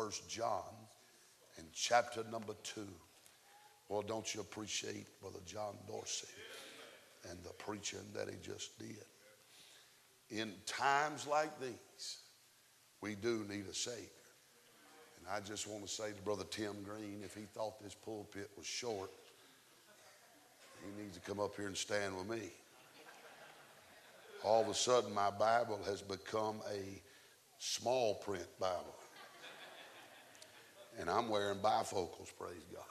First John and chapter number 2. Well, don't you appreciate Brother John Dorsey and the preaching that he just did? In times like these, we do need a Savior. And I just want to say to Brother Tim Green, if he thought this pulpit was short, he needs to come up here and stand with me. All of a sudden, my Bible has become a small print Bible. And I'm wearing bifocals, praise God.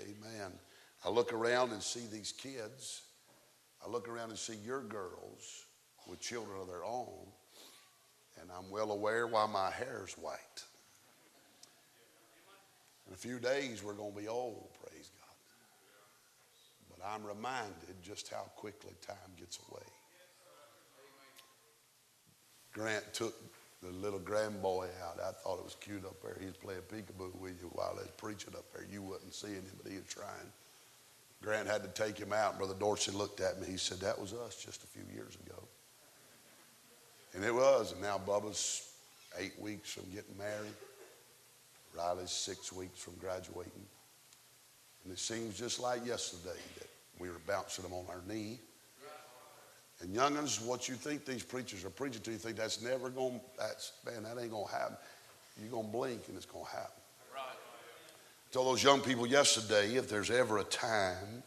Amen. I look around and see these kids. I look around and see your girls with children of their own. And I'm well aware why my hair's white. In a few days, we're going to be old, praise God. But I'm reminded just how quickly time gets away. Grant took the little grandboy out. I thought it was cute up there. He was playing peekaboo with you while they was preaching up there. You wasn't seeing him, but he was trying. Grant had to take him out. Brother Dorsey looked at me. He said, That was us just a few years ago. And it was. And now Bubba's eight weeks from getting married. Riley's six weeks from graduating. And it seems just like yesterday that we were bouncing them on our knee. And youngins, what you think these preachers are preaching to, you think that's never going, that's, man, that ain't going to happen. You're going to blink and it's going to happen. Right. Told those young people yesterday, if there's ever a time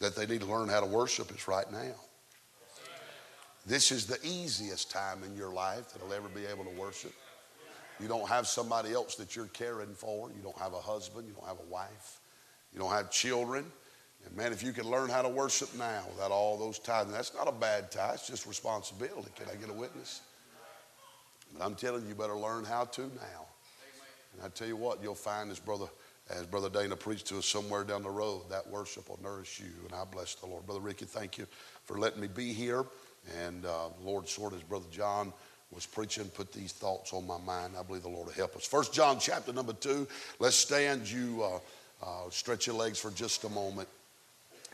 that they need to learn how to worship, it's right now. This is the easiest time in your life that will ever be able to worship. You don't have somebody else that you're caring for. You don't have a husband. You don't have a wife. You don't have children. And man, if you can learn how to worship now without all those tithes, that's not a bad tithe, it's just responsibility. Can I get a witness? But I'm telling you, you better learn how to now. And I tell you what, you'll find as brother, as Brother Dana preached to us somewhere down the road, that worship will nourish you. And I bless the Lord. Brother Ricky, thank you for letting me be here. And uh, Lord, sort of, as Brother John was preaching, put these thoughts on my mind. I believe the Lord will help us. First John chapter number two. Let's stand. You uh, uh, stretch your legs for just a moment.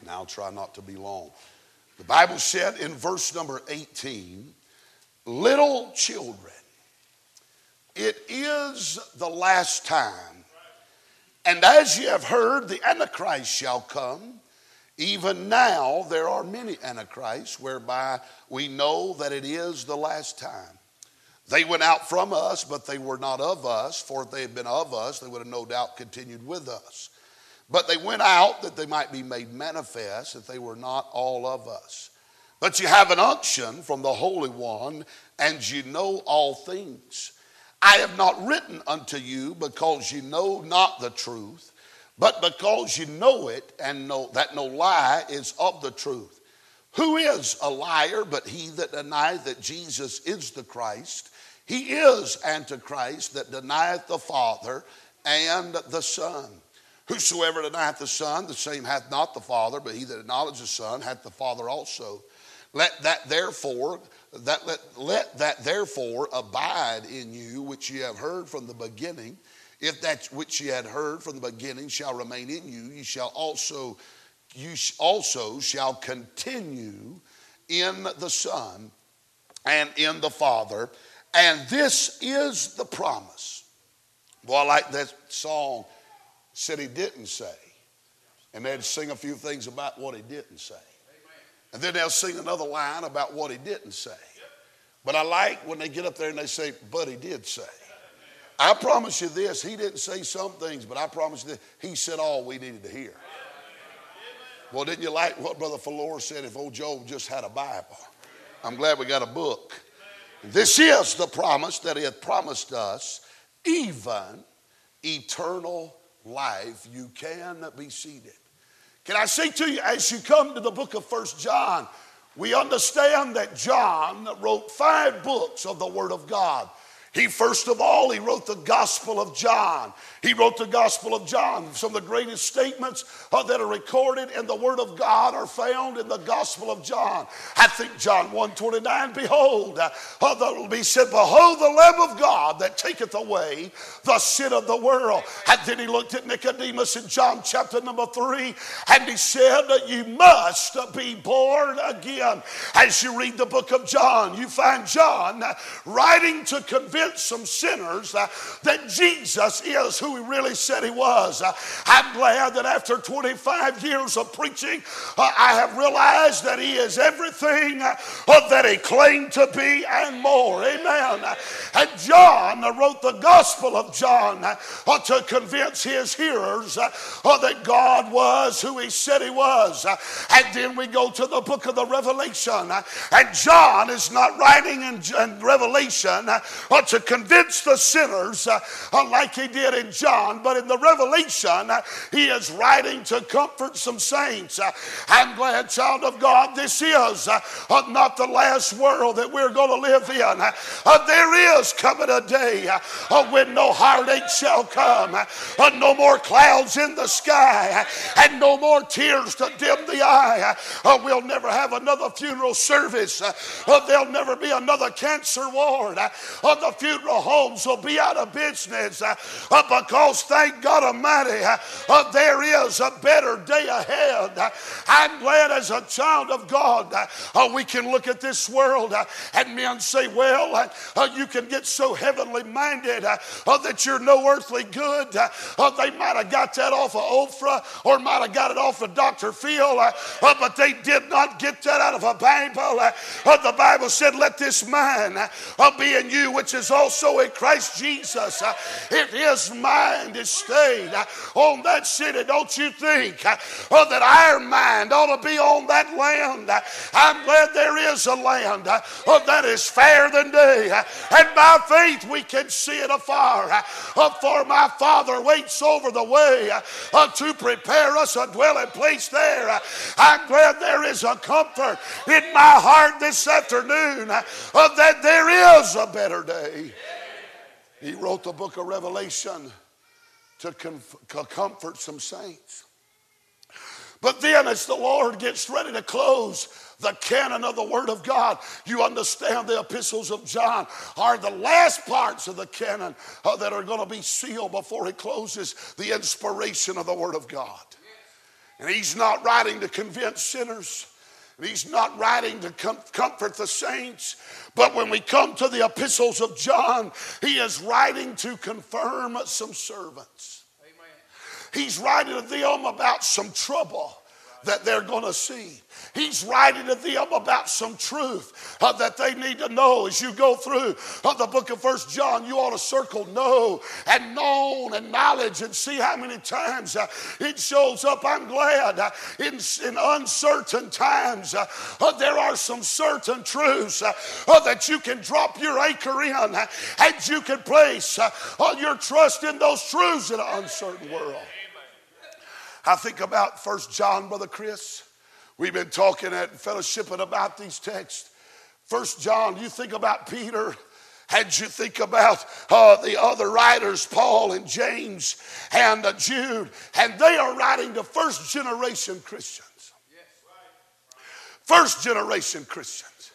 And I'll try not to be long. The Bible said in verse number 18, little children, it is the last time. And as ye have heard, the Antichrist shall come. Even now, there are many Antichrists, whereby we know that it is the last time. They went out from us, but they were not of us, for if they had been of us, they would have no doubt continued with us. But they went out that they might be made manifest that they were not all of us. But you have an unction from the Holy One, and you know all things. I have not written unto you because you know not the truth, but because you know it and know that no lie is of the truth. Who is a liar but he that denieth that Jesus is the Christ? He is Antichrist that denieth the Father and the Son. Whosoever denieth the Son, the same hath not the Father, but he that acknowledges the Son hath the Father also. Let that therefore, that let, let that therefore abide in you which ye have heard from the beginning. If that which ye had heard from the beginning shall remain in you, ye shall also you also shall continue in the Son and in the Father. And this is the promise. Well, I like that song said he didn't say. And they'd sing a few things about what he didn't say. And then they'll sing another line about what he didn't say. But I like when they get up there and they say, but he did say. I promise you this, he didn't say some things, but I promise you this, he said all we needed to hear. Well, didn't you like what Brother Falor said if old Job just had a Bible? I'm glad we got a book. This is the promise that he had promised us, even eternal life, you can be seated. Can I say to you, as you come to the book of First John, we understand that John wrote five books of the Word of God. He first of all, he wrote the Gospel of John. He wrote the Gospel of John. Some of the greatest statements uh, that are recorded in the Word of God are found in the Gospel of John. I think John 129, behold, uh, uh be said, behold the Lamb of God that taketh away the sin of the world. And then he looked at Nicodemus in John chapter number 3, and he said, you must be born again. As you read the book of John, you find John writing to convince convince some sinners uh, that Jesus is who he really said he was. Uh, I'm glad that after 25 years of preaching, uh, I have realized that he is everything uh, that he claimed to be and more. Amen. And John wrote the Gospel of John uh, to convince his hearers that God was who he said he was. And then we go to the book of the Revelation, and John is not writing in, in Revelation uh, to convince the sinners uh, like he did in John, but in the Revelation, uh, he is writing to comfort some saints. Uh, I'm glad, child of God, this is uh, uh, not the last world that we're going to live in. there is coming a day when no heartache shall come, no more clouds in the sky, and no more tears to dim the eye. we'll never have another funeral service. there'll never be another cancer ward. Uh, the funeral homes will be out of business uh, uh because, thank God Almighty, uh, uh, there is a better day ahead. Uh, I'm glad as a child of God we can look at this world and men say, well, you can get so heavenly minded that you're no earthly good. they might have got that off of Oprah or might have got it off of Dr. Phil, but they did not get that out of a Bible. the Bible said, let this mind be in you, which is also in Christ Jesus. Uh, if his mind is stayed uh, on that city, don't you think uh, that our mind ought to be on that land? Uh, I'm glad there is a land uh, that is fairer than day, uh, and by faith we can see it afar. For my Father waits over the way to prepare us a dwelling place there. I'm glad there is a comfort in my heart this afternoon that there is a better day. He wrote the book of Revelation to comfort some saints. But then, as the Lord gets ready to close the canon of the Word of God, you understand the epistles of John are the last parts of the canon uh, that are going to be sealed before he closes the inspiration of the Word of God. And he's not writing to convince sinners. He's not writing to com- comfort the saints, but when we come to the epistles of John, he is writing to confirm some servants. Amen. He's writing to them about some trouble that they're going to see. He's writing to them about some truth uh, that they need to know as you go through uh, the book of First John. You ought to circle know and known and knowledge and see how many times uh, it shows up. I'm glad uh, in, in, uncertain times uh, uh, there are some certain truths that you can drop your anchor in and you can place your trust in those truths in an uncertain world. I think about First John, Brother Chris. We've been talking and fellowshipping about these texts. First John, you think about Peter, and you think about uh, the other writers, Paul and James and uh, Jude, and they are writing to first generation Christians. First generation Christians.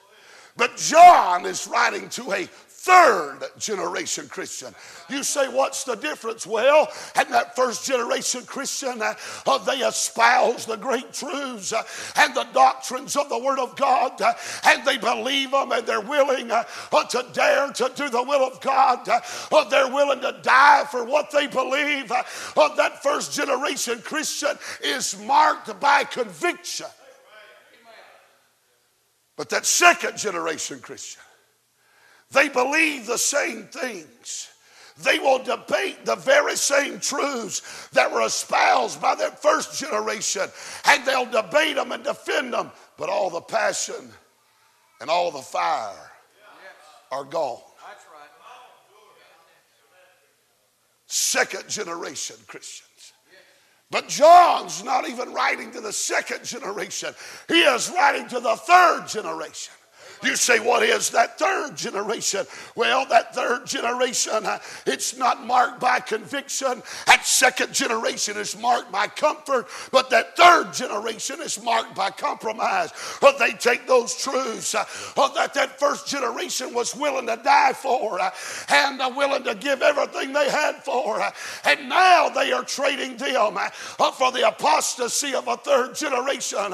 But John is writing to a third generation Christian. You say, what's the difference? Well, and that first generation Christian, uh, uh, they espouse the great truths uh, and the doctrines of the Word of God, uh, and they believe them, and they're willing uh, to dare to do the will of God. they're willing to die for what they believe. that first generation Christian is marked by conviction. But that second generation Christian, they believe the same things. They will debate the very same truths that were espoused by that first generation, and they'll debate them and defend them. But all the passion and all the fire are gone. Second generation Christians. But John's not even writing to the second generation, he is writing to the third generation. You say, what is that third generation? Well, that third generation, uh, it's not marked by conviction. That second generation is marked by comfort, but that third generation is marked by compromise. But they take those truths uh, that that first generation was willing to die for uh, and uh, willing to give everything they had for. Uh, and now they are trading them uh, for the apostasy of a third generation.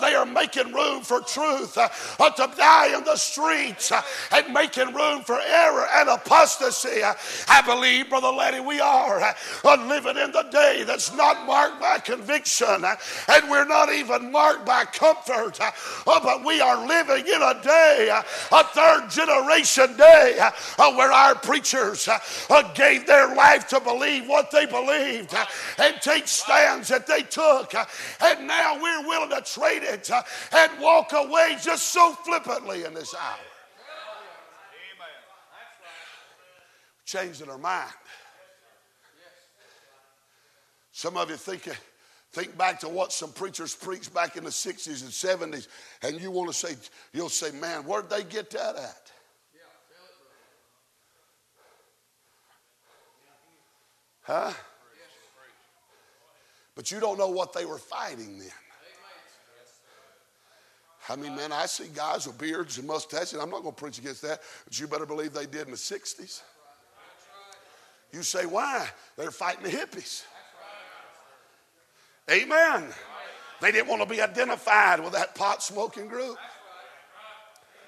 they are making room for truth to die in the streets uh, and making room for error and apostasy. Uh, I believe, Brother Laddie, we are uh, living in the day that's not marked by conviction uh, and we're not even marked by comfort, uh, oh, but we are living in a day, uh, a third generation day, where our preachers gave their life to believe what they believed and take stands that they took. And now we're willing to trade it and walk away just so flippantly in this hour. Changing our mind. Some of you think, think back to what some preachers preached back in the 60s and 70s, and you want to say, you'll say, man, where'd they get that at? Huh? But you don't know what they were fighting then. I mean, man, I see guys with beards and mustaches. I'm not going to preach against that, but you better believe they did in the 60s. You say, why? They're fighting the hippies. Amen. They didn't want to be identified with that pot smoking group.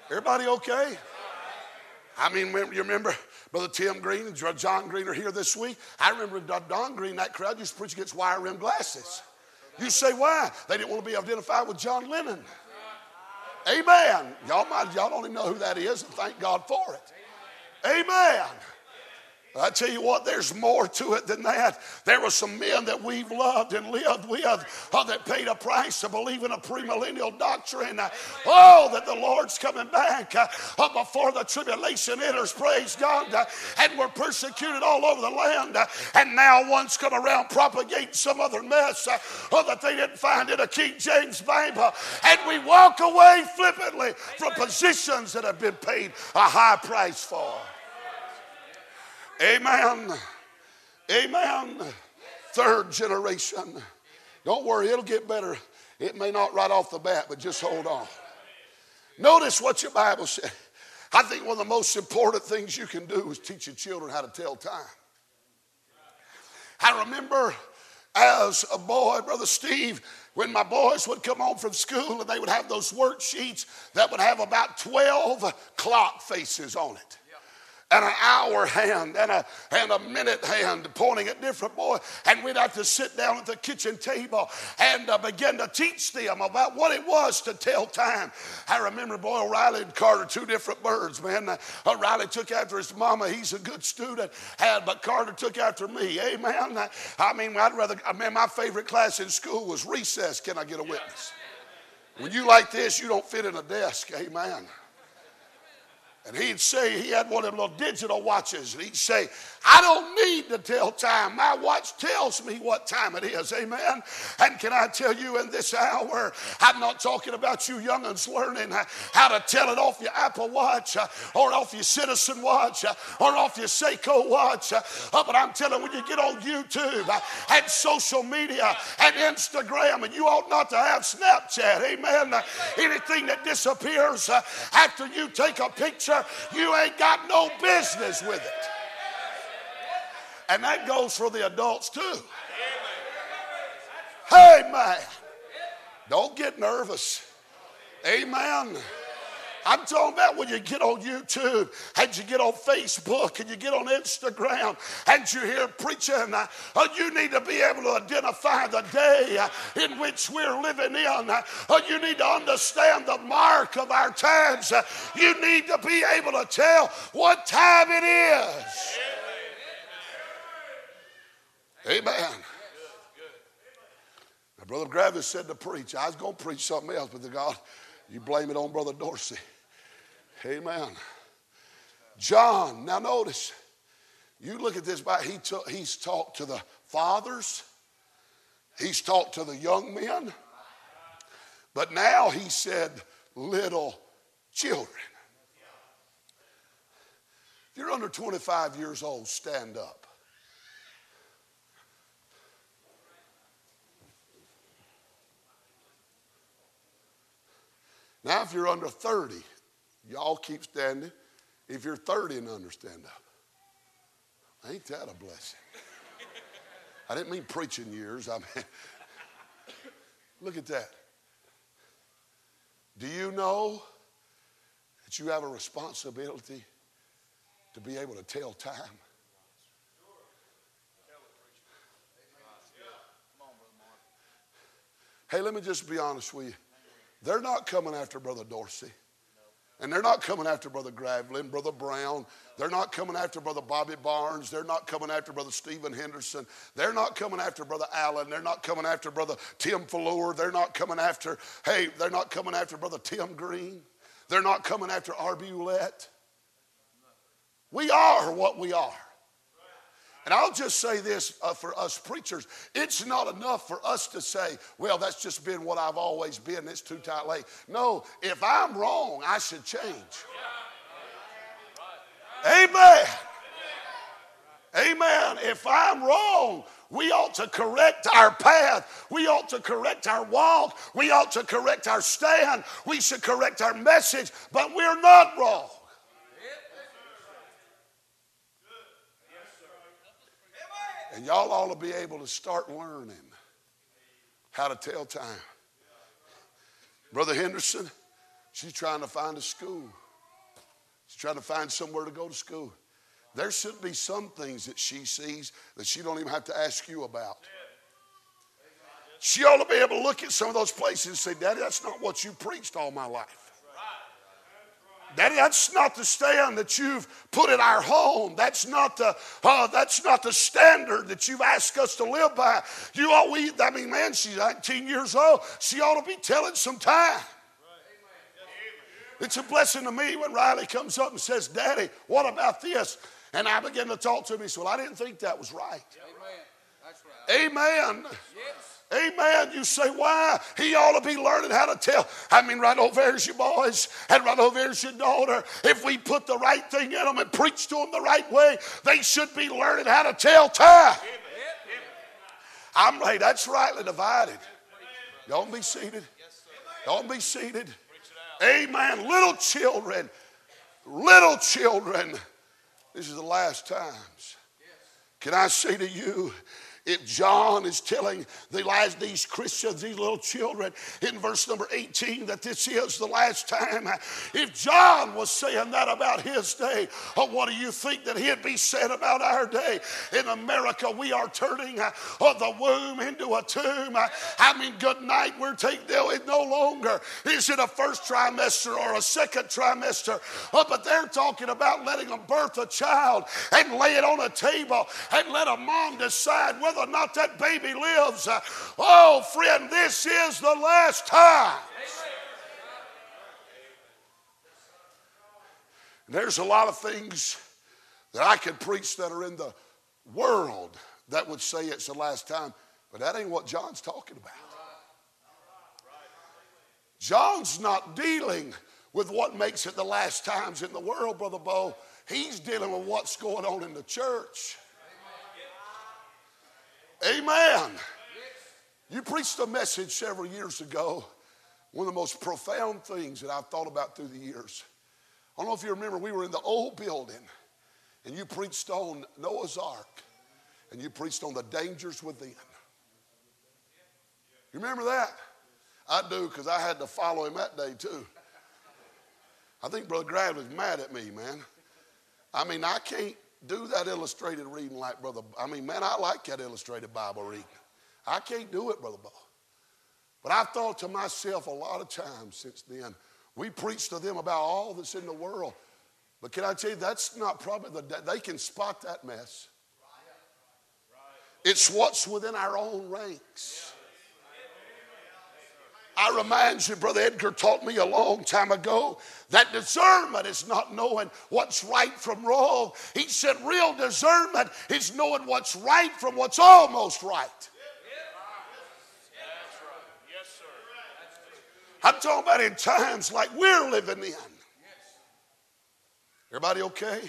Everybody okay? I mean, you remember Brother Tim Green and John Green are here this week. I remember Don Green, that crowd used to preach against wire rim glasses. You say why? They didn't want to be identified with John Lennon. Amen. Y'all might, y'all don't even know who that is, and thank God for it. Amen. I tell you what, there's more to it than that. There were some men that we've loved and lived with uh, that paid a price to believe in a premillennial doctrine. Uh, oh, that the Lord's coming back uh, uh before the tribulation enters, praise God. Uh, and we're persecuted all over the land. Uh, and now one's come around propagating some other mess oh, that they didn't find in a King James Bible. And we walk away flippantly from positions that have been paid a high price for. Amen. Amen. Third generation. Don't worry, it'll get better. It may not right off the bat, but just hold on. Notice what your Bible says. I think one of the most important things you can do is teach your children how to tell time. I remember as a boy, Brother Steve, when my boys would come home from school and they would have those worksheets that would have about 12 clock faces on it and an hour hand and a, and a minute hand pointing at different boys. And we'd have to sit down at the kitchen table and uh, begin to teach them about what it was to tell time. I remember boy O'Reilly and Carter, two different birds, man. Uh, O'Reilly took after his mama. He's a good student. And, but Carter took after me. Amen. I mean, I'd rather, I mean, my favorite class in school was recess. Can I get a witness? When you like this, you don't fit in a desk. Amen. And he'd say, he had one of them little digital watches, and he'd say, I don't need to tell time. My watch tells me what time it is. Amen. And can I tell you in this hour, I'm not talking about you young'uns learning how to tell it off your Apple Watch uh, or off your Citizen Watch uh, or off your Seiko Watch. Uh, but I'm telling you, when you get on YouTube and social media and Instagram, and you ought not to have Snapchat. Amen. Anything that disappears after you take a picture, you ain't got no business with it. And that goes for the adults too. Hey, man. Don't get nervous. Amen. I'm talking about when you get on YouTube and you get on Facebook and you get on Instagram and you hear preaching. Uh, you need to be able to identify the day in which we're living in. Uh, you need to understand the mark of our times. Uh, you need to be able to tell what time it is. Amen. Now, Brother Gravis said to preach. I was going to preach something else, but the God, you blame it on Brother Dorsey. Amen. John, now notice, you look at this, he he's talked to the fathers, he's talked to the young men, but now he said little children. If you're under 25 years old, stand up. Now, if you're under 30, y'all keep standing. If you're 30 and under, stand up. Ain't that a blessing? I didn't mean preaching years. I mean, look at that. Do you know that you have a responsibility to be able to tell time. Hey, let me just be honest with you. They're not coming after Brother Dorsey. And they're not coming after Brother Gravlin, Brother Brown. They're not coming after Brother Bobby Barnes. They're not coming after Brother Stephen Henderson. They're not coming after Brother Allen. They're not coming after Brother Tim Fallour. They're not coming after, hey, they're not coming after Brother Tim Green. They're not coming after R.B. Roulette. We are what we are. And I'll just say this uh, for us preachers it's not enough for us to say, well, that's just been what I've always been. It's too tight late. No, if I'm wrong, I should change. Amen. Amen. If I'm wrong, we ought to correct our path. We ought to correct our walk. We ought to correct our stand. We should correct our message, but we're not wrong. And y'all ought to be able to start learning how to tell time. Brother Henderson, she's trying to find a school. She's trying to find somewhere to go to school. There should be some things that she sees that she don't even have to ask you about. She ought to be able to look at some of those places and say, Daddy, that's not what you preached all my life. Daddy, that's not the stand that you've put in our home. That's not the uh, that's not the standard that you've asked us to live by. You ought we I mean, man, she's 19 years old. She ought to be telling some time. It's a blessing to me when Riley comes up and says, Daddy, what about this? And I begin to talk to him. He said, Well, I didn't think that was right. Amen. That's right. Amen. Yes. Amen. You say, why? He ought to be learning how to tell. I mean, right over here's your boys, and right over here's your daughter. If we put the right thing in them and preach to them the right way, they should be learning how to tell time. I'm right. That's rightly divided. Don't be seated. Don't be seated. Amen. Little children, little children. This is the last times. Can I say to you, if John is telling the last these Christians, these little children, in verse number 18, that this is the last time, if John was saying that about his day, uh, what do you think that he'd be saying about our day? In America, we are turning uh, the womb into a tomb. I mean, good night, we're taking it no longer. Is it a first trimester or a second trimester? Uh, but they're talking about letting them birth a child and lay it on a table and let a mom decide whether whether or not that baby lives. Uh, oh, friend, this is the last time. There's a lot of things that I could preach that are in the world that would say it's the last time, but that ain't what John's talking about. John's not dealing with what makes it the last times in the world, Brother Bo. He's dealing with what's going on in the church. Amen. You preached a message several years ago, one of the most profound things that I've thought about through the years. I don't know if you remember, we were in the old building and you preached on Noah's Ark and you preached on the dangers within. You remember that? I do because I had to follow him that day too. I think Brother Grad was mad at me, man. I mean, I can't do that illustrated reading like Brother. I mean, man, I like that illustrated Bible reading. I can't do it, Brother Bo. But I've thought to myself a lot of times since then, we preach to them about all that's in the world. But can I tell you, that's not probably the, they can spot that mess. It's what's within our own ranks. I remind you, Brother Edgar taught me a long time ago that discernment is not knowing what's right from wrong. He said real discernment is knowing what's right from what's almost right. I'm talking about in times like we're living in. Everybody okay?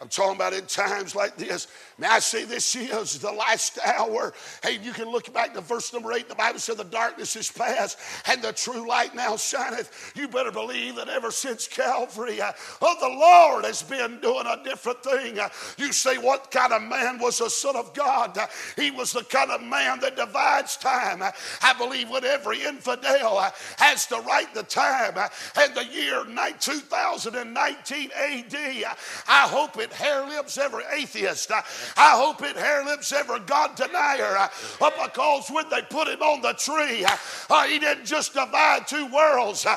I'm talking about in times like this. May I say this is the last hour. Hey, you can look back to verse number eight. The Bible said the darkness is past and the true light now shineth. You better believe that ever since Calvary, uh, oh, the Lord has been doing a different thing. Uh, you say, what kind of man was the Son of God? Uh, he was the kind of man that divides time. Uh, I believe when every infidel uh, has to write the time uh, and the year 2019 AD, I hope it it hair lips every atheist. I, hope it hair lips every God denier. Uh, because when they put him on the tree, uh, he didn't just divide two worlds, uh,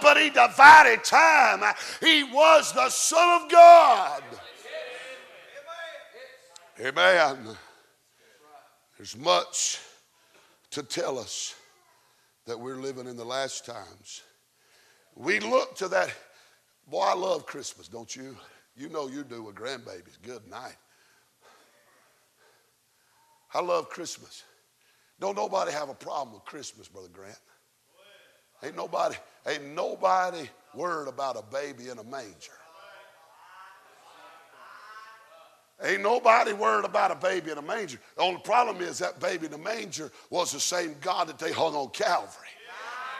but he divided time. He was the Son of God. Amen. There's much to tell us that we're living in the last times. We look to that. Boy, I love Christmas, don't you? You know you do with grandbabies. Good night. I love Christmas. Don't nobody have a problem with Christmas, Brother Grant. Ain't nobody, ain't nobody worried about a baby in a manger. Ain't nobody worried about a baby in a manger. The only problem is that baby in the manger was the same God that they hung on Calvary.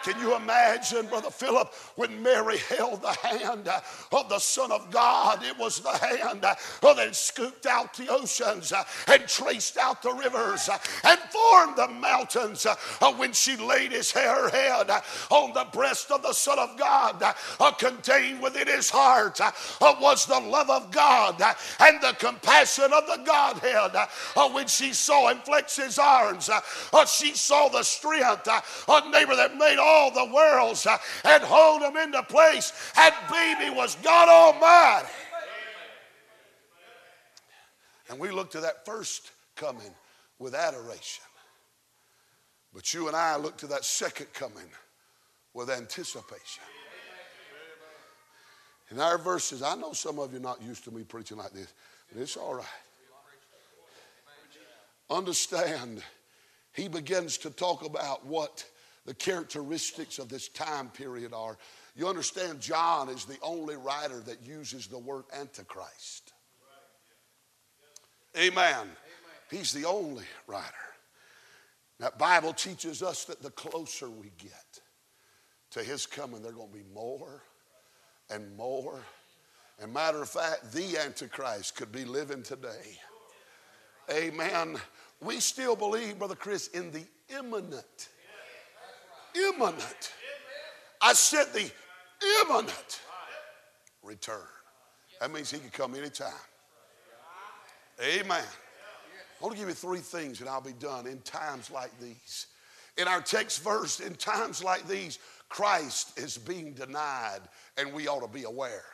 Can you imagine, Brother Philip, when Mary held the hand uh, of the Son of God? It was the hand uh, that scooped out the oceans uh, and traced out the rivers uh, and formed the mountains. Uh, uh, when she laid his hair head on the breast of the Son of God, contained within his heart was the love of God and the compassion of the Godhead. When she saw him flex his arms, she saw the strength, a neighbor that made all all the worlds uh, and hold them into place. And baby was God Almighty. And we look to that first coming with adoration. But you and I look to that second coming with anticipation. In our verses, I know some of you are not used to me preaching like this, but it's all right. Understand, he begins to talk about what the characteristics of this time period are. You understand, John is the only writer that uses the word Antichrist. Amen. He's the only writer. That Bible teaches us that the closer we get to his coming, there are going to be more and more. And matter of fact, the Antichrist could be living today. Amen. We still believe, Brother Chris, in the imminent imminent. I said the imminent return. That means he can come anytime. Amen. I want to give you three things and I'll be done in times like these. In our text verse, in times like these, Christ is being denied and we ought to be aware.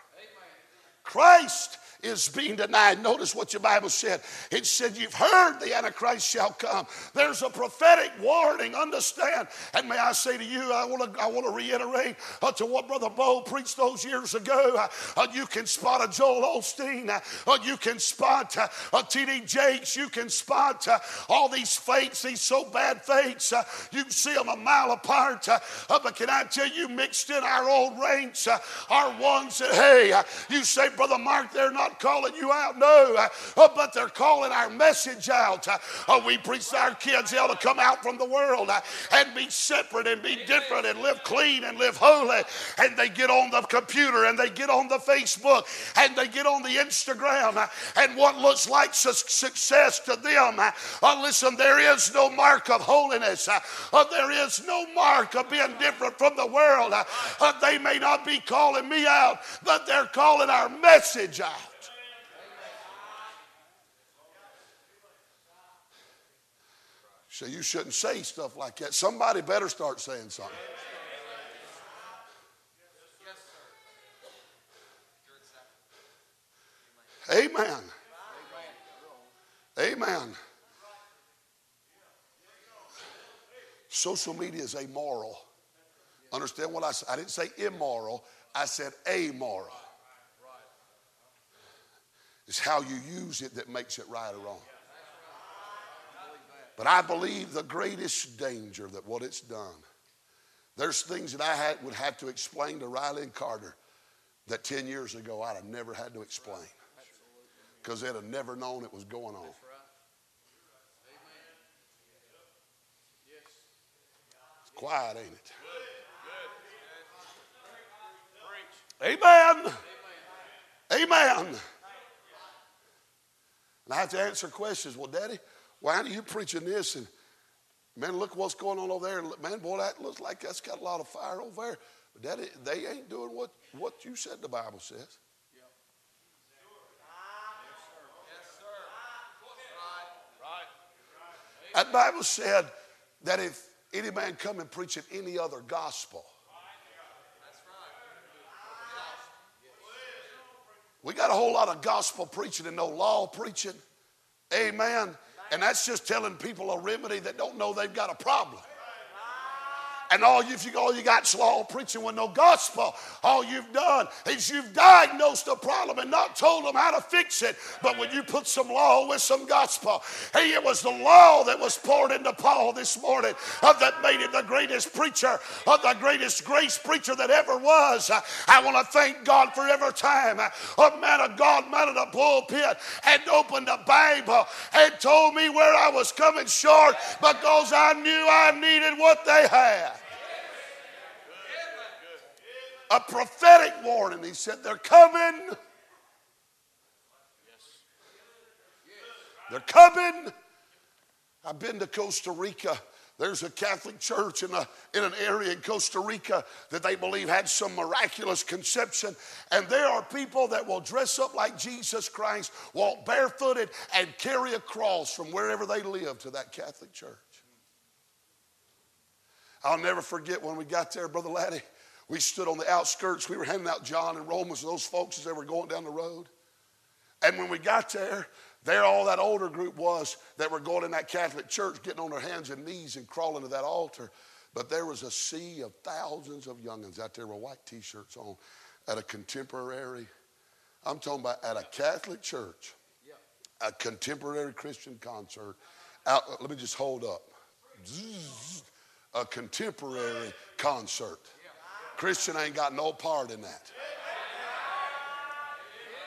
Christ is being denied. Notice what your Bible said. It said, You've heard the Antichrist shall come. There's a prophetic warning, understand. And may I say to you, I want to, I want to reiterate uh, to what Brother Bo preached those years ago. Uh, uh, you can spot a Joel Osteen, uh, you can spot uh, a T.D. Jakes, you can spot uh, all these fakes, these so bad fakes. you can see them a mile apart. but can I tell you, mixed in our old ranks are ones that, hey, you say, Brother Mark, they're not calling you out. No, uh, uh, but they're calling our message out. Uh, uh we preach our kids how to come out from the world uh, and be separate and be different and live clean and live holy. And they get on the computer and they get on the Facebook and they get on the Instagram uh, and what looks like success to them. listen, there is no mark of holiness. there is no mark of being different from the world. they may not be calling me out, but they're calling our message out. So you shouldn't say stuff like that. Somebody better start saying something. Amen. Amen. Social media is amoral. Understand what I said? I didn't say immoral, I said amoral. It's how you use it that makes it right or wrong. But I believe the greatest danger that what it's done, there's things that I had, would have to explain to Riley and Carter that 10 years ago I'd have never had to explain. because they'd have never known it was going on. It's quiet, ain't it? Amen. Amen. And I have to answer questions. Well, Daddy, why are you preaching this? And man, look what's going on over there. Man, boy, that looks like that's got a lot of fire over there. But Daddy, they ain't doing what, what you said the Bible says. That Bible said that if any man come and preach any other gospel, we got a whole lot of gospel preaching and no law preaching. Amen. And that's just telling people a remedy that don't know they've got a problem. And all you, you, all you got law preaching with no gospel. All you've done is you've diagnosed a problem and not told them how to fix it. But when you put some law with some gospel, hey, it was the law that was poured into Paul this morning of that made him the greatest preacher, of the greatest grace preacher that ever was. Uh, I want to thank God for every time a man of God mounted a pulpit and opened a Bible and told me where I was coming short because I knew I needed what they had a prophetic warning. He said, They're coming. They're coming. I've been to Costa Rica. There's a Catholic church in, a, in an area in Costa Rica that they believe had some miraculous conception. And there are people that will dress up like Jesus Christ, walk barefooted, and carry a cross from wherever they live to that Catholic church. I'll never forget when we got there, Brother Laddie. We stood on the outskirts. We were handing out John and Romans to those folks as they were going down the road. And when we got there, there all that older group was that were going in that Catholic church, getting on their hands and knees and crawling to that altar. But there was a sea of thousands of youngins out there with white t-shirts on at a contemporary, I'm talking about at a Catholic church, a contemporary Christian concert. Out, let me just hold up. A contemporary concert. Christian ain't got no part in that.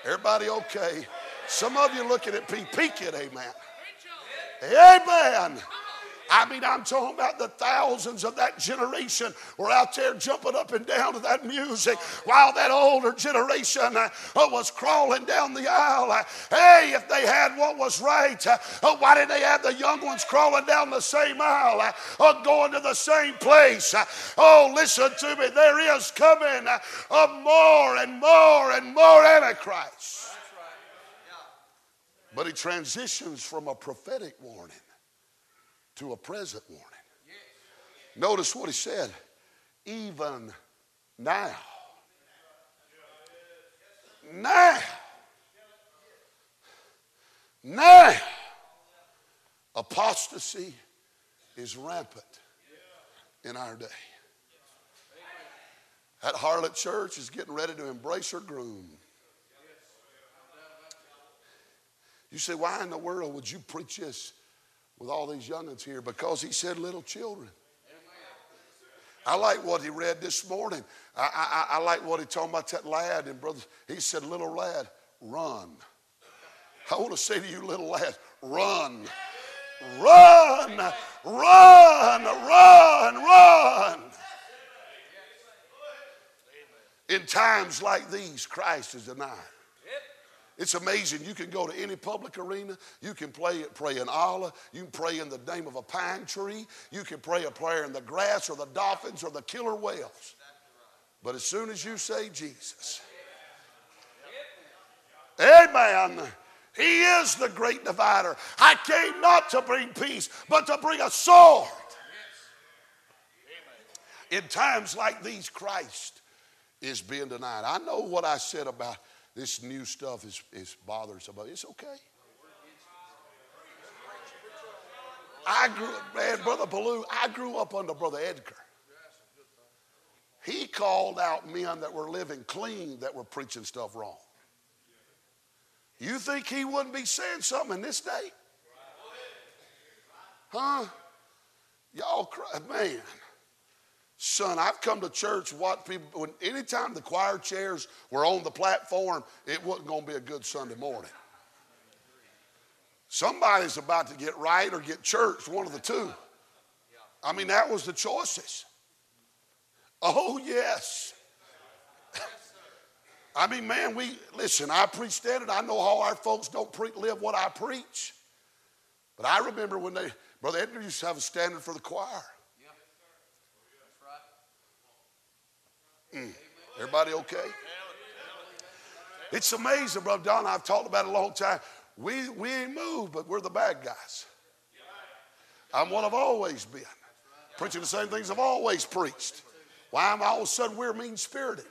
Everybody okay? Some of you looking at me peeking, amen. Amen. I mean, I'm talking about the thousands of that generation were out there jumping up and down to that music while that older generation uh, was crawling down the aisle. Uh, hey, if they had what was right, uh, why didn't they have the young ones crawling down the same aisle uh, or going to the same place? Uh, oh, listen to me. There is coming uh, more and more and more Antichrist. But he transitions from a prophetic warning to a present warning. Notice what he said even now. Now. Now. Apostasy is rampant in our day. That harlot church is getting ready to embrace her groom. You say, why in the world would you preach this with all these youngins here because he said little children. I like what he read this morning. I, I, I like what he told about that lad and brothers. He said, little lad, run. I want to say to you, little lad, run. Run, run, run, run. In times like these, Christ is denied. It's amazing. You can go to any public arena. You can play, pray in Allah. You can pray in the name of a pine tree. You can pray a prayer in the grass or the dolphins or the killer whales. But as soon as you say Jesus, Amen. He is the great divider. I came not to bring peace, but to bring a sword. In times like these, Christ is being denied. I know what I said about this new stuff is, is bothersome, but it's okay. I grew up, man, Brother Ballou, I grew up under Brother Edgar. He called out men that were living clean that were preaching stuff wrong. You think he wouldn't be saying something in this day? Huh? Y'all, cry, man. Son, I've come to church, what people, when anytime the choir chairs were on the platform, it wasn't going to be a good Sunday morning. Somebody's about to get right or get church, one of the two. I mean, that was the choices. Oh, yes. I mean, man, we listen. I preached that, and I know how our folks don't pre- live what I preach. But I remember when they, Brother Edgar used to have a standard for the choir. Mm. Everybody okay? It's amazing, Brother Don. I've talked about it a long time. We, we ain't moved, but we're the bad guys. I'm what I've always been. Preaching the same things I've always preached. Why am I all of a sudden we're mean spirited?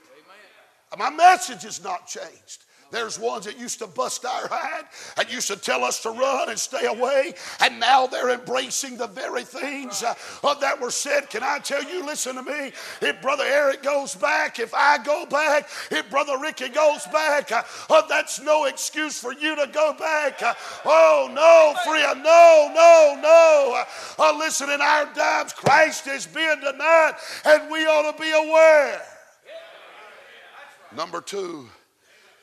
My message has not changed. There's ones that used to bust our hide and used to tell us to run and stay away, and now they're embracing the very things uh, that were said. Can I tell you, listen to me? If Brother Eric goes back, if I go back, if Brother Ricky goes back, uh, uh, that's no excuse for you to go back. Uh, oh, no, friend, no, no, no. Uh, listen, in our times, Christ is being denied, and we ought to be aware. Number two,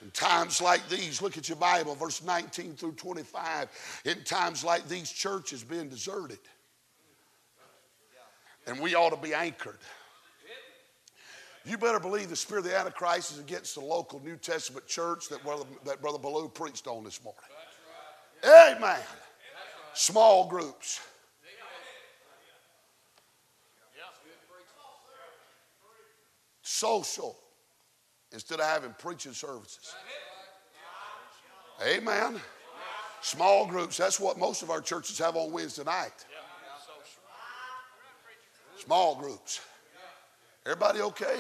in times like these, look at your Bible, verse 19 through 25. In times like these, church is being deserted. And we ought to be anchored. You better believe the spirit of the Antichrist is against the local New Testament church that Brother, that Brother Ballou preached on this morning. Amen. Small groups. Social instead of having preaching services. Amen. Small groups, that's what most of our churches have on Wednesday night. Small groups. Everybody okay?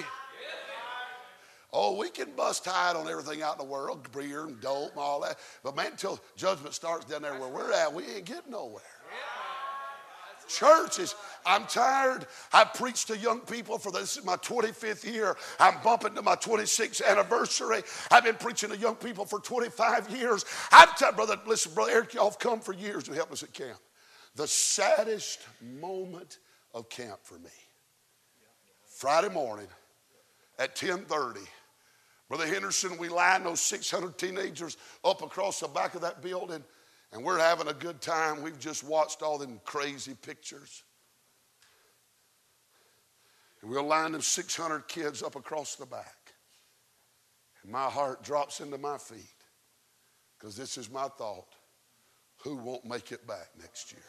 Oh, we can bust tide on everything out in the world, beer and dope and all that. But man, until judgment starts down there where we're at, we ain't getting nowhere. Churches, I'm tired. I've preached to young people for this is my 25th year. I'm bumping to my 26th anniversary. I've been preaching to young people for 25 years. I'm telling brother, listen, brother Eric, y'all have come for years to help us at camp. The saddest moment of camp for me. Friday morning at 1030. Brother Henderson, we line those 600 teenagers up across the back of that building and we're having a good time. We've just watched all them crazy pictures. And we'll line them 600 kids up across the back. And my heart drops into my feet because this is my thought. Who won't make it back next year?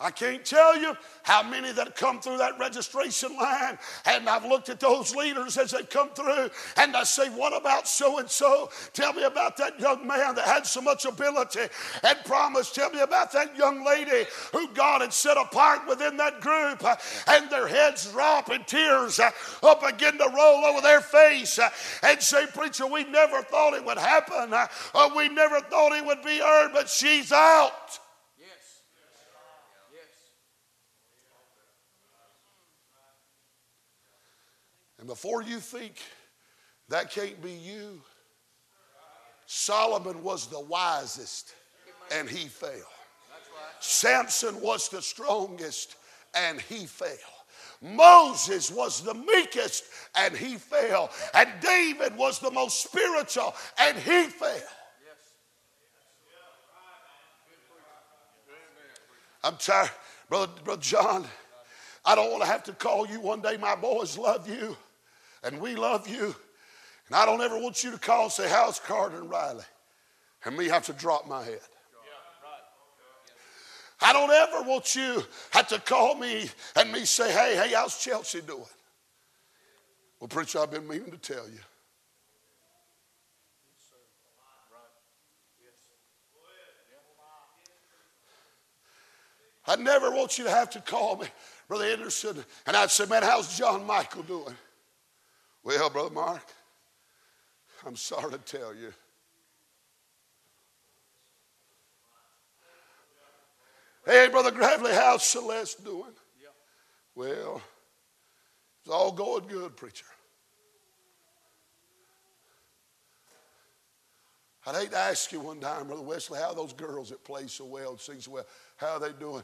I can't tell you how many that come through that registration line. And I've looked at those leaders as they come through and I say, What about so and so? Tell me about that young man that had so much ability and promise. Tell me about that young lady who God had set apart within that group. And their heads drop and tears uh, up begin to roll over their face uh, and say, Preacher, we never thought it would happen. Uh, we never thought it would be her, but she's out. And before you think that can't be you, Solomon was the wisest and he fell. Samson was the strongest and he fell. Moses was the meekest and he fell. And David was the most spiritual and he fell. I'm tired. Brother, Brother John, I don't want to have to call you one day. My boys love you and we love you. And I don't ever want you to call and say, How's Carter and Riley? And me have to drop my head. I don't ever want you have to call me and me say, Hey, hey, how's Chelsea doing? Well, preacher, I've been meaning to tell you. I never want you to have to call me, Brother Anderson, and I'd say, Man, how's John Michael doing? Well, Brother Mark, I'm sorry to tell you. Hey, Brother Gravely, how's Celeste doing? Well, it's all going good, preacher. I'd hate to ask you one time, Brother Wesley, how those girls that play so well and sing so well, how are they doing?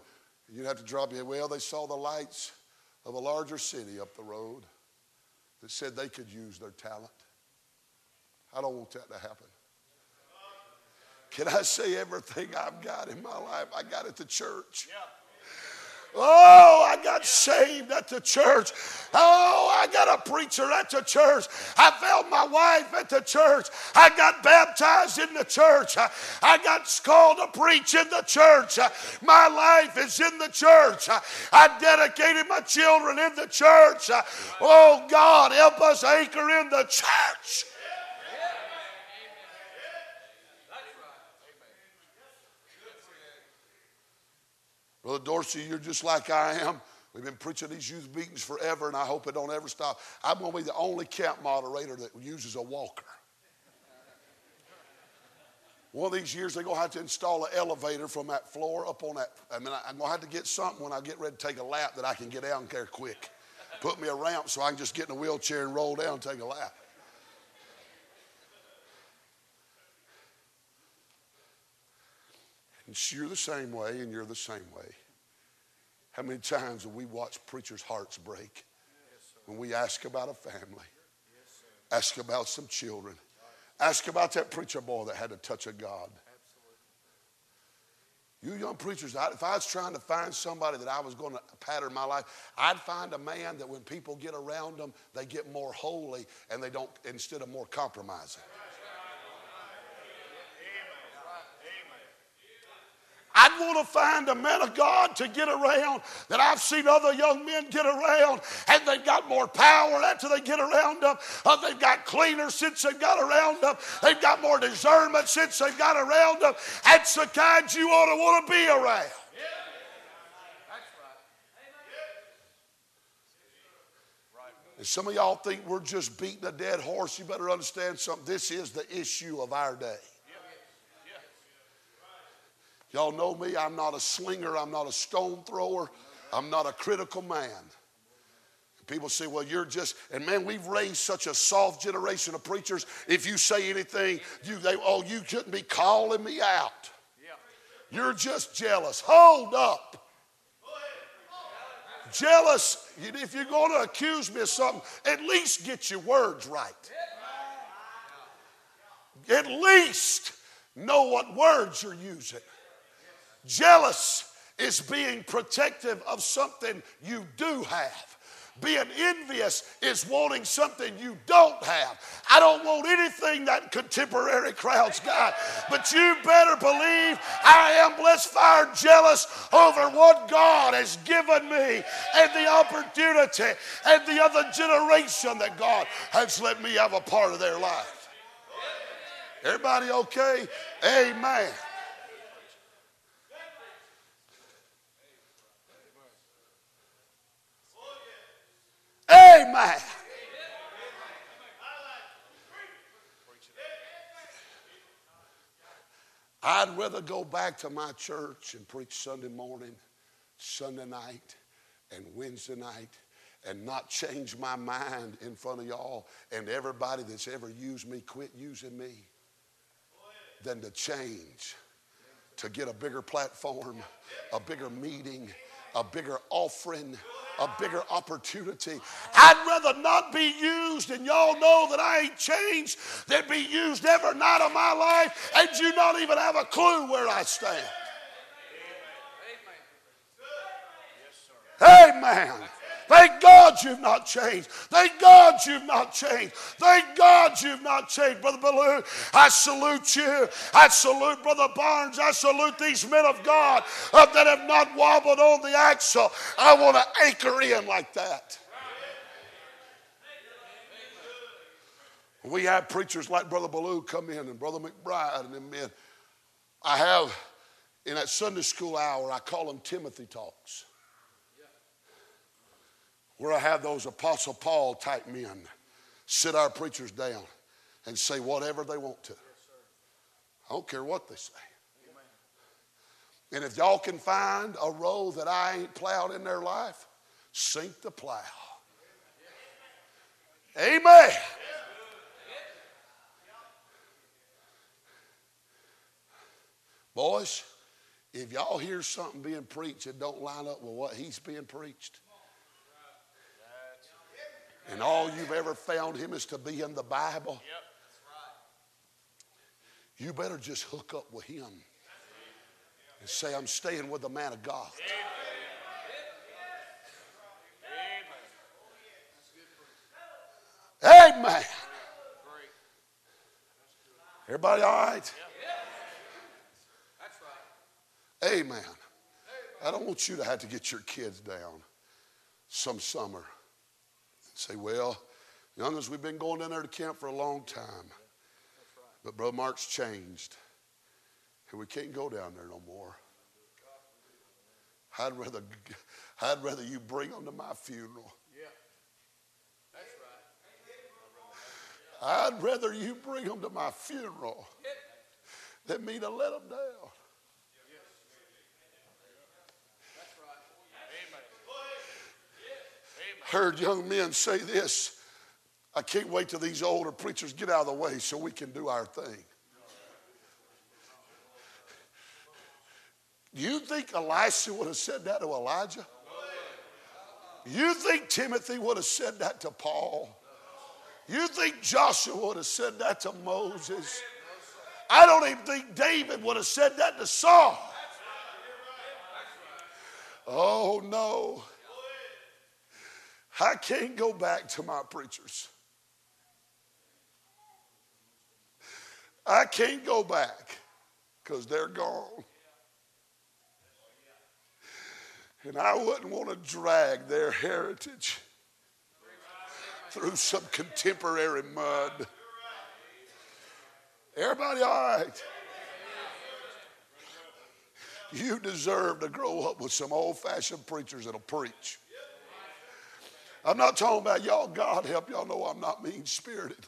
You'd have to drop your. Well, they saw the lights of a larger city up the road that said they could use their talent. I don't want that to happen. Can I say everything I've got in my life? I got at the church. Oh, I got saved at the church. Oh, I got a preacher at the church. I found my wife at the church. I got baptized in the church. I got called to preach in the church. My life is in the church. I dedicated my children in the church. Oh, God, help us anchor in the church. Brother Dorsey, you're just like I am. We've been preaching these youth meetings forever, and I hope it don't ever stop. I'm going to be the only camp moderator that uses a walker. One of these years, they're going to have to install an elevator from that floor up on that. I mean, I'm going to have to get something when I get ready to take a lap that I can get down there quick. Put me a ramp so I can just get in a wheelchair and roll down and take a lap. And you're the same way, and you're the same way. How many times have we watched preachers' hearts break when we ask about a family, ask about some children, ask about that preacher boy that had a touch of God? You young preachers, if I was trying to find somebody that I was going to pattern my life, I'd find a man that when people get around them, they get more holy and they don't, instead of more compromising. I'd want to find a man of God to get around that I've seen other young men get around, and they've got more power after they get around them. Uh, they've got cleaner since they've got around them. They've got more discernment since they've got around them. That's the kind you ought to want to be around. And some of y'all think we're just beating a dead horse. You better understand something. This is the issue of our day. Y'all know me, I'm not a slinger, I'm not a stone thrower, I'm not a critical man. People say, well, you're just, and man, we've raised such a soft generation of preachers. If you say anything, you they, oh, you shouldn't be calling me out. You're just jealous. Hold up. Jealous, if you're going to accuse me of something, at least get your words right. At least know what words you're using. Jealous is being protective of something you do have. Being envious is wanting something you don't have. I don't want anything that contemporary crowd's got, but you better believe I am blessed, fire jealous over what God has given me and the opportunity and the other generation that God has let me have a part of their life. Everybody okay? Amen. Amen. I'd rather go back to my church and preach Sunday morning, Sunday night, and Wednesday night and not change my mind in front of y'all and everybody that's ever used me quit using me than to change to get a bigger platform, a bigger meeting, a bigger offering a bigger opportunity. I'd rather not be used, and y'all know that I ain't changed, than be used every night of my life, and you not even have a clue where I stand. Amen. Thank God you've not changed. Thank God you've not changed. Thank God you've not changed, Brother Ballou. I salute you. I salute Brother Barnes. I salute these men of God uh, that have not wobbled on the axle. I want to anchor in like that. We have preachers like Brother Ballou come in and Brother McBride and them men. I have in that Sunday school hour, I call them Timothy Talks where I have those Apostle Paul type men sit our preachers down and say whatever they want to. I don't care what they say. And if y'all can find a row that I ain't plowed in their life, sink the plow. Amen. Boys, if y'all hear something being preached that don't line up with what he's being preached, and all you've ever found him is to be in the Bible, you better just hook up with him and say, I'm staying with the man of God. Amen. Everybody all right? Amen. I don't want you to have to get your kids down some summer say, well, youngest, we've been going down there to camp for a long time. But Brother Mark's changed. And we can't go down there no more. I'd rather, I'd rather you bring them to my funeral. Yeah. That's right. I'd rather you bring them to my funeral than me to let them down. Heard young men say this I can't wait till these older preachers get out of the way so we can do our thing. You think Elisha would have said that to Elijah? You think Timothy would have said that to Paul? You think Joshua would have said that to Moses? I don't even think David would have said that to Saul. Oh no. I can't go back to my preachers. I can't go back because they're gone. And I wouldn't want to drag their heritage through some contemporary mud. Everybody all right? You deserve to grow up with some old fashioned preachers that'll preach. I'm not talking about y'all, God help y'all know I'm not mean spirited.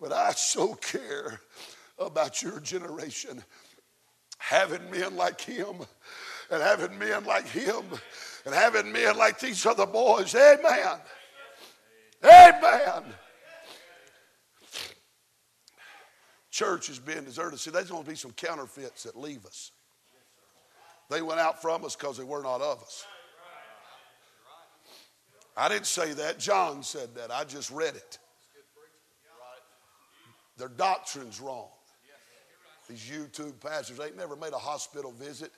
But I so care about your generation having men like him and having men like him and having men like these other boys. Amen. Amen. Church has been deserted. See, there's going to be some counterfeits that leave us. They went out from us because they were not of us. I didn't say that. John said that. I just read it. Their doctrine's wrong. These YouTube pastors ain't never made a hospital visit.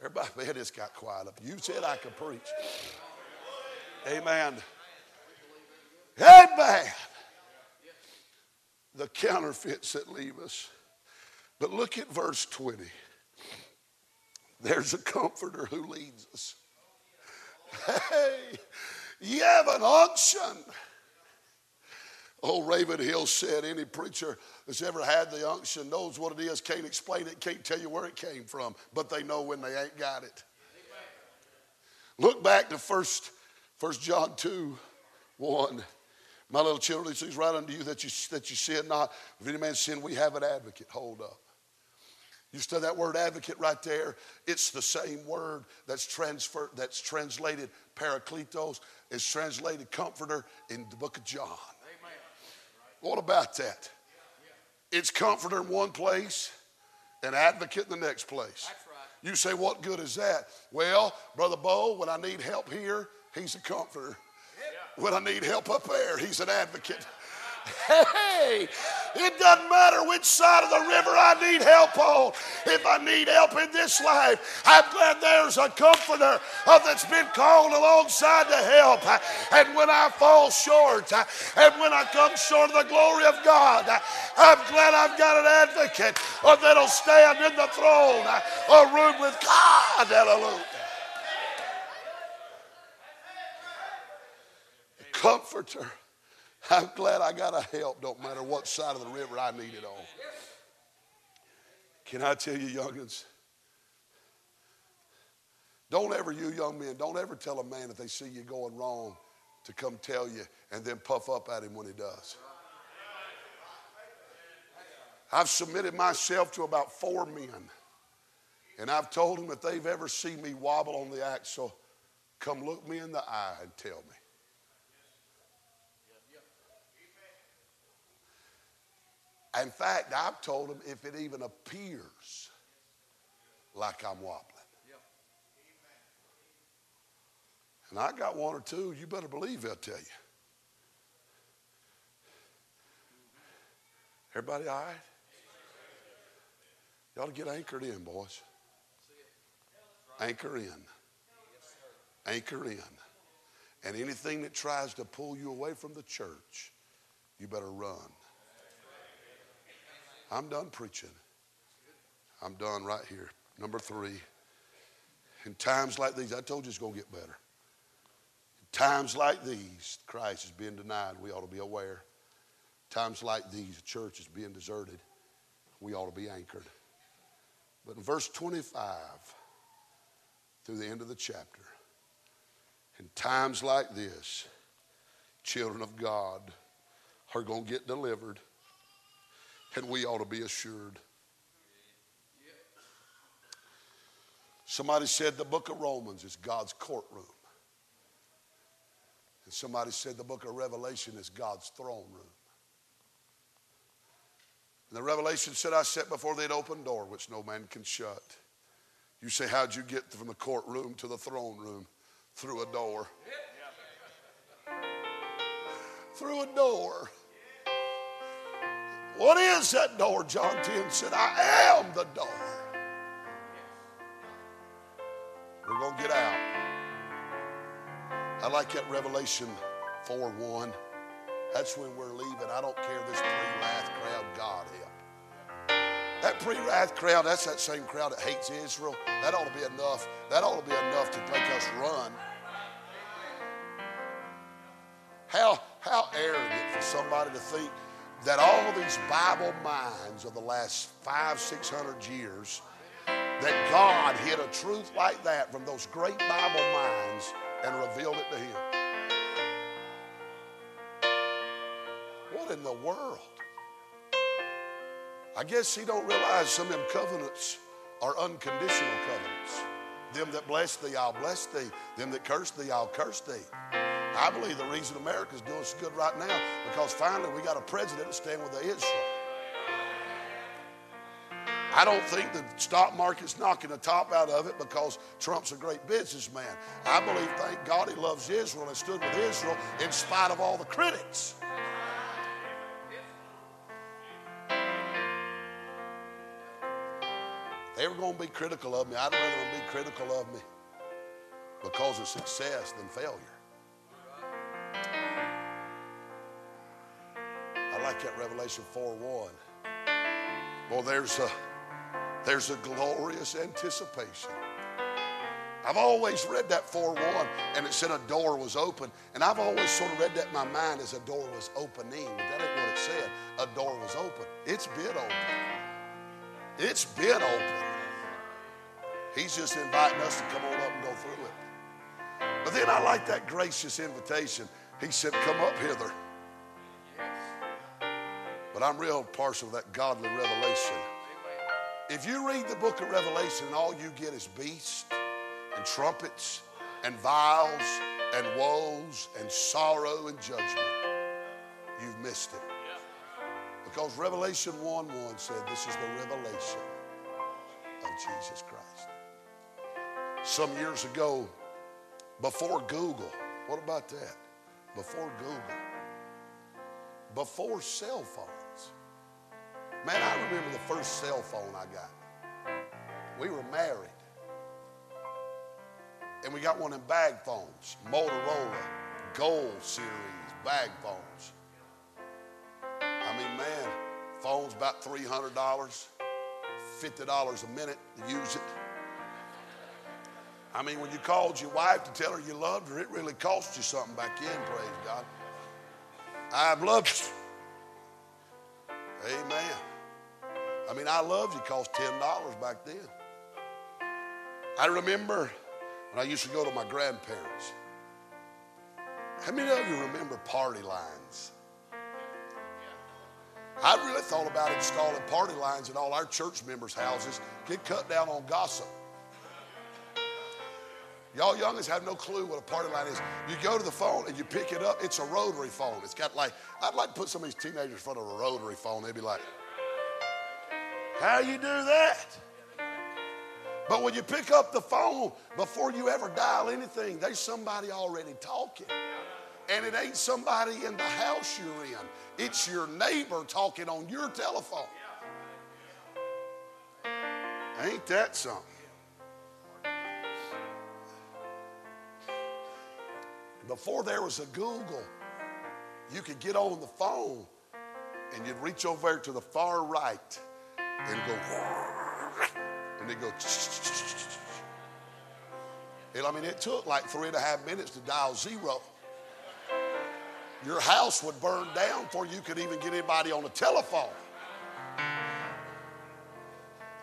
Everybody, man, this got quiet up. You said I could preach. Amen. Amen. The counterfeits that leave us. But look at verse 20. There's a comforter who leads us. Hey, you have an unction. Old Ravenhill said any preacher that's ever had the unction knows what it is, can't explain it, can't tell you where it came from, but they know when they ain't got it. Look back to first, first John 2, 1. My little children, these things right unto you that you that you sin not. If any man sin, we have an advocate. Hold up. You study that word advocate right there. It's the same word that's transferred, that's translated parakletos, is translated comforter in the book of John. What about that? It's comforter in one place and advocate in the next place. You say, what good is that? Well, Brother Bo, when I need help here, he's a comforter. When I need help up there, he's an advocate. Hey, it doesn't matter which side of the river I need help on. If I need help in this life, I'm glad there's a comforter uh, that's been called alongside to help. And when I fall short, uh, and when I come short of the glory of God, uh, I'm glad I've got an advocate that'll stand in the throne or room with God. Hallelujah. Comforter. I'm glad I got a help, don't matter what side of the river I need it on. Can I tell you, youngins? Don't ever, you young men, don't ever tell a man if they see you going wrong to come tell you and then puff up at him when he does. I've submitted myself to about four men, and I've told them if they've ever seen me wobble on the axle, come look me in the eye and tell me. In fact, I've told them if it even appears like I'm wobbling. And I got one or two, you better believe they'll tell you. Everybody all right? Ought to get anchored in, boys. Anchor in. Anchor in. And anything that tries to pull you away from the church, you better run. I'm done preaching. I'm done right here. Number three. In times like these, I told you it's going to get better. In times like these, Christ is being denied. We ought to be aware. Times like these, the church is being deserted. We ought to be anchored. But in verse 25, through the end of the chapter, in times like this, children of God are going to get delivered, and we ought to be assured. Somebody said the book of Romans is God's courtroom. And somebody said the book of Revelation is God's throne room. And the Revelation said, I sat before the open door, which no man can shut. You say, How'd you get from the courtroom to the throne room? Through a door. Through a door. What is that door? John 10 said, I am the door. We're going to get out. I like that Revelation 4 1. That's when we're leaving. I don't care this pre wrath crowd, God help. That pre wrath crowd, that's that same crowd that hates Israel. That ought to be enough. That ought to be enough to make us run. How, how arrogant for somebody to think that all these Bible minds of the last five, six hundred years that God hid a truth like that from those great Bible minds and revealed it to him. What in the world? I guess he don't realize some of them covenants are unconditional covenants. Them that bless thee, I'll bless thee. Them that curse thee, I'll curse thee. I believe the reason America's doing so good right now because finally we got a president to stand with the Israel. I don't think the stock market's knocking the top out of it because Trump's a great businessman. I believe, thank God, he loves Israel and stood with Israel in spite of all the critics. They were going to be critical of me. I'd rather be critical of me because of success than failure. Like that Revelation 4 1. Well, there's a there's a glorious anticipation. I've always read that 4 1, and it said a door was open. And I've always sort of read that in my mind as a door was opening. But that ain't what it said. A door was open. It's been open. It's been open. He's just inviting us to come on up and go through it. But then I like that gracious invitation. He said, Come up hither. But I'm real partial to that godly revelation. If you read the book of Revelation and all you get is beasts and trumpets and vials and woes and sorrow and judgment, you've missed it. Because Revelation 1 1 said this is the revelation of Jesus Christ. Some years ago, before Google, what about that? Before Google, before cell phones. Man, I remember the first cell phone I got. We were married. And we got one in bag phones, Motorola, Gold Series bag phones. I mean, man, phone's about $300, $50 a minute to use it. I mean, when you called your wife to tell her you loved her, it really cost you something back then, praise God. I've loved you. Amen. I mean, I loved you cost $10 back then. I remember when I used to go to my grandparents. How many of you remember party lines? I really thought about installing party lines in all our church members' houses, get cut down on gossip. Y'all youngins have no clue what a party line is. You go to the phone and you pick it up, it's a rotary phone. It's got like, I'd like to put some of these teenagers in front of a rotary phone. They'd be like, How you do that? But when you pick up the phone, before you ever dial anything, there's somebody already talking. And it ain't somebody in the house you're in, it's your neighbor talking on your telephone. Ain't that something? Before there was a Google, you could get on the phone and you'd reach over to the far right and go, and they go, and I mean, it took like three and a half minutes to dial zero. Your house would burn down before you could even get anybody on the telephone.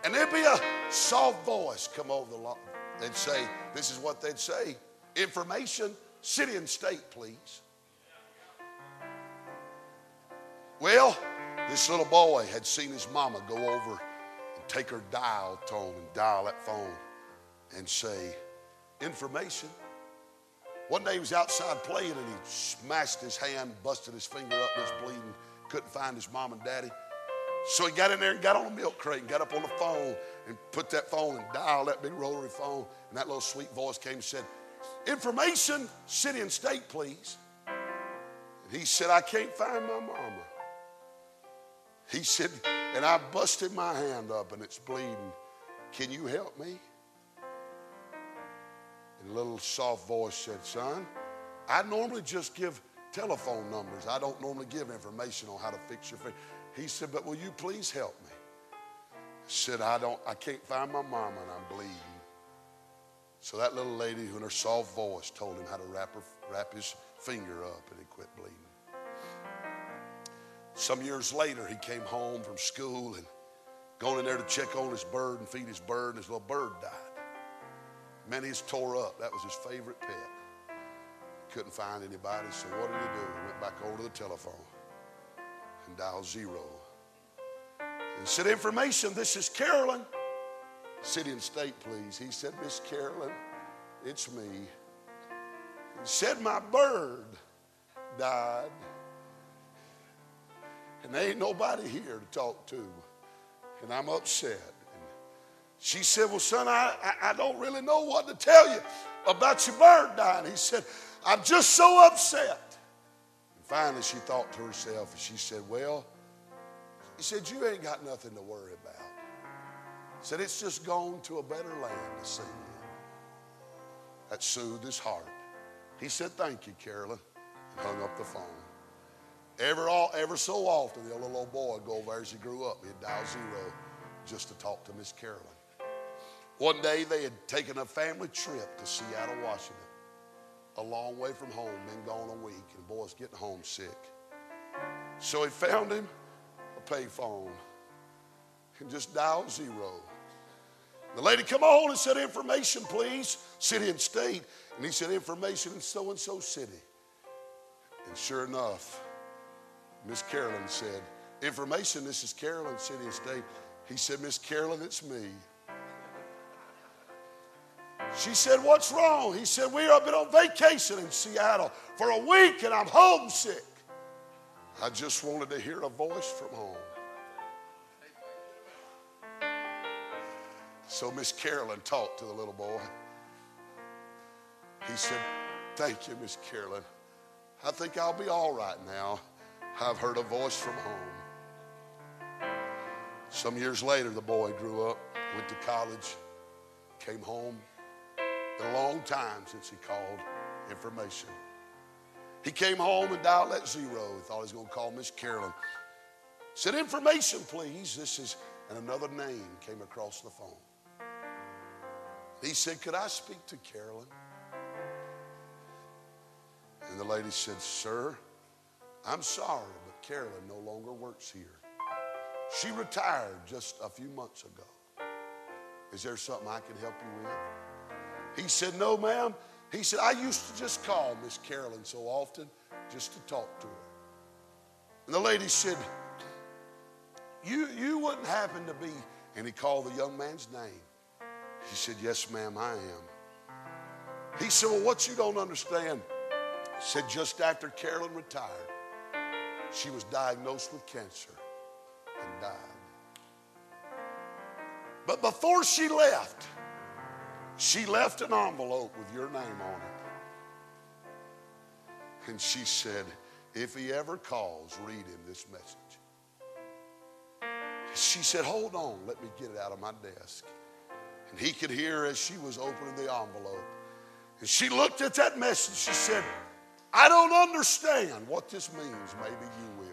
And there'd be a soft voice come over the line. They'd say, This is what they'd say information, city and state, please. Well, this little boy had seen his mama go over and take her dial tone and dial that phone and say, Information. One day he was outside playing and he smashed his hand, busted his finger up, it's bleeding. Couldn't find his mom and daddy. So he got in there and got on a milk crate and got up on the phone and put that phone and dialed that big rotary phone. And that little sweet voice came and said, Information, city and state, please. And he said, I can't find my mama. He said, and I busted my hand up and it's bleeding. Can you help me? And a little soft voice said, Son, I normally just give telephone numbers. I don't normally give information on how to fix your face. He said, But will you please help me? I said, I don't, I can't find my mama and I'm bleeding. So that little lady, who in her soft voice, told him how to wrap, her, wrap his finger up and he quit bleeding. Some years later, he came home from school and gone in there to check on his bird and feed his bird, and his little bird died. Man, he's tore up. That was his favorite pet. Couldn't find anybody, so what did he do? He went back over to the telephone and dialed zero. And said, Information, this is Carolyn. City and state, please. He said, Miss Carolyn, it's me. He said, My bird died. And there ain't nobody here to talk to. And I'm upset. And she said, Well, son, I, I, I don't really know what to tell you about your bird dying. He said, I'm just so upset. And finally, she thought to herself, and she said, Well, he said, You ain't got nothing to worry about. He said, It's just gone to a better land to see you. That soothed his heart. He said, Thank you, Carolyn, and hung up the phone. Ever, all, so often, the little old boy would go over as he grew up. He'd dial zero just to talk to Miss Carolyn. One day they had taken a family trip to Seattle, Washington, a long way from home, been gone a week, and the boy's getting homesick. So he found him a payphone and just dialed zero. The lady come on and said, information, please, city and state. And he said, information in so-and-so city. And sure enough, Miss Carolyn said, Information, this is Carolyn, City State. He said, Miss Carolyn, it's me. She said, What's wrong? He said, We have been on vacation in Seattle for a week and I'm homesick. I just wanted to hear a voice from home. So Miss Carolyn talked to the little boy. He said, Thank you, Miss Carolyn. I think I'll be all right now. I've heard a voice from home. Some years later, the boy grew up, went to college, came home. Been a long time since he called information. He came home and dialed at zero. Thought he was going to call Miss Carolyn. Said, information, please. This is, and another name came across the phone. He said, Could I speak to Carolyn? And the lady said, Sir, I'm sorry, but Carolyn no longer works here. She retired just a few months ago. Is there something I can help you with? He said, No, ma'am. He said, I used to just call Miss Carolyn so often just to talk to her. And the lady said, You, you wouldn't happen to be, and he called the young man's name. He said, Yes, ma'am, I am. He said, Well, what you don't understand, said, just after Carolyn retired, she was diagnosed with cancer and died. But before she left, she left an envelope with your name on it. And she said, if he ever calls, read him this message. She said, hold on, let me get it out of my desk. And he could hear as she was opening the envelope. And she looked at that message. She said, I don't understand what this means. Maybe you will.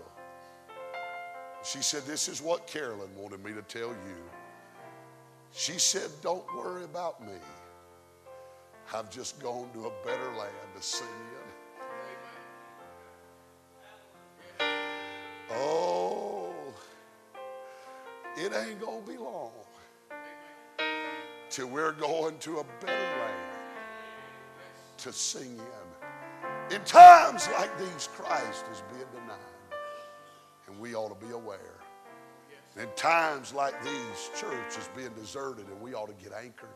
She said, This is what Carolyn wanted me to tell you. She said, Don't worry about me. I've just gone to a better land to sing in. Oh, it ain't going to be long till we're going to a better land to sing in. In times like these, Christ is being denied. And we ought to be aware. In times like these, church is being deserted and we ought to get anchored.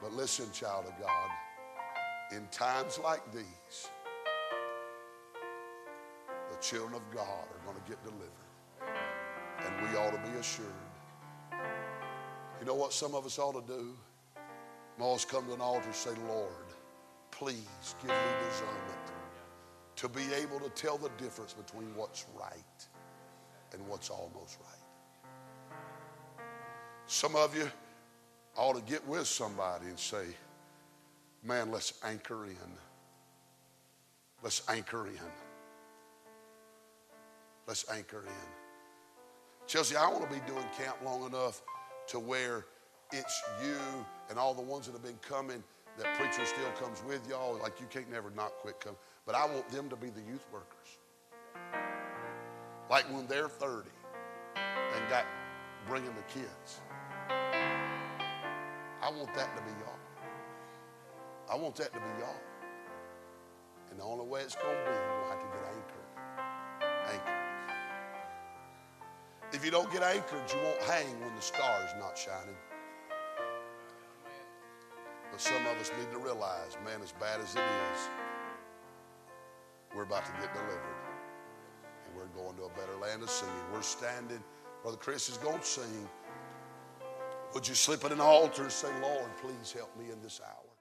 But listen, child of God, in times like these, the children of God are going to get delivered. And we ought to be assured. You know what some of us ought to do? Always come to an altar and say, Lord, please give me discernment to be able to tell the difference between what's right and what's almost right. Some of you ought to get with somebody and say, man, let's anchor in. Let's anchor in. Let's anchor in. Chelsea, I want to be doing camp long enough to where it's you and all the ones that have been coming that preacher still comes with y'all. Like you can't never not quit coming. But I want them to be the youth workers. Like when they're 30 and got bringing the kids. I want that to be y'all. I want that to be y'all. And the only way it's going to be, we'll have to get anchored. Anchored. If you don't get anchored, you won't hang when the star's not shining. Some of us need to realize, man, as bad as it is, we're about to get delivered. And we're going to a better land of singing. We're standing. Brother Chris is going to sing. Would you slip at an altar and say, Lord, please help me in this hour?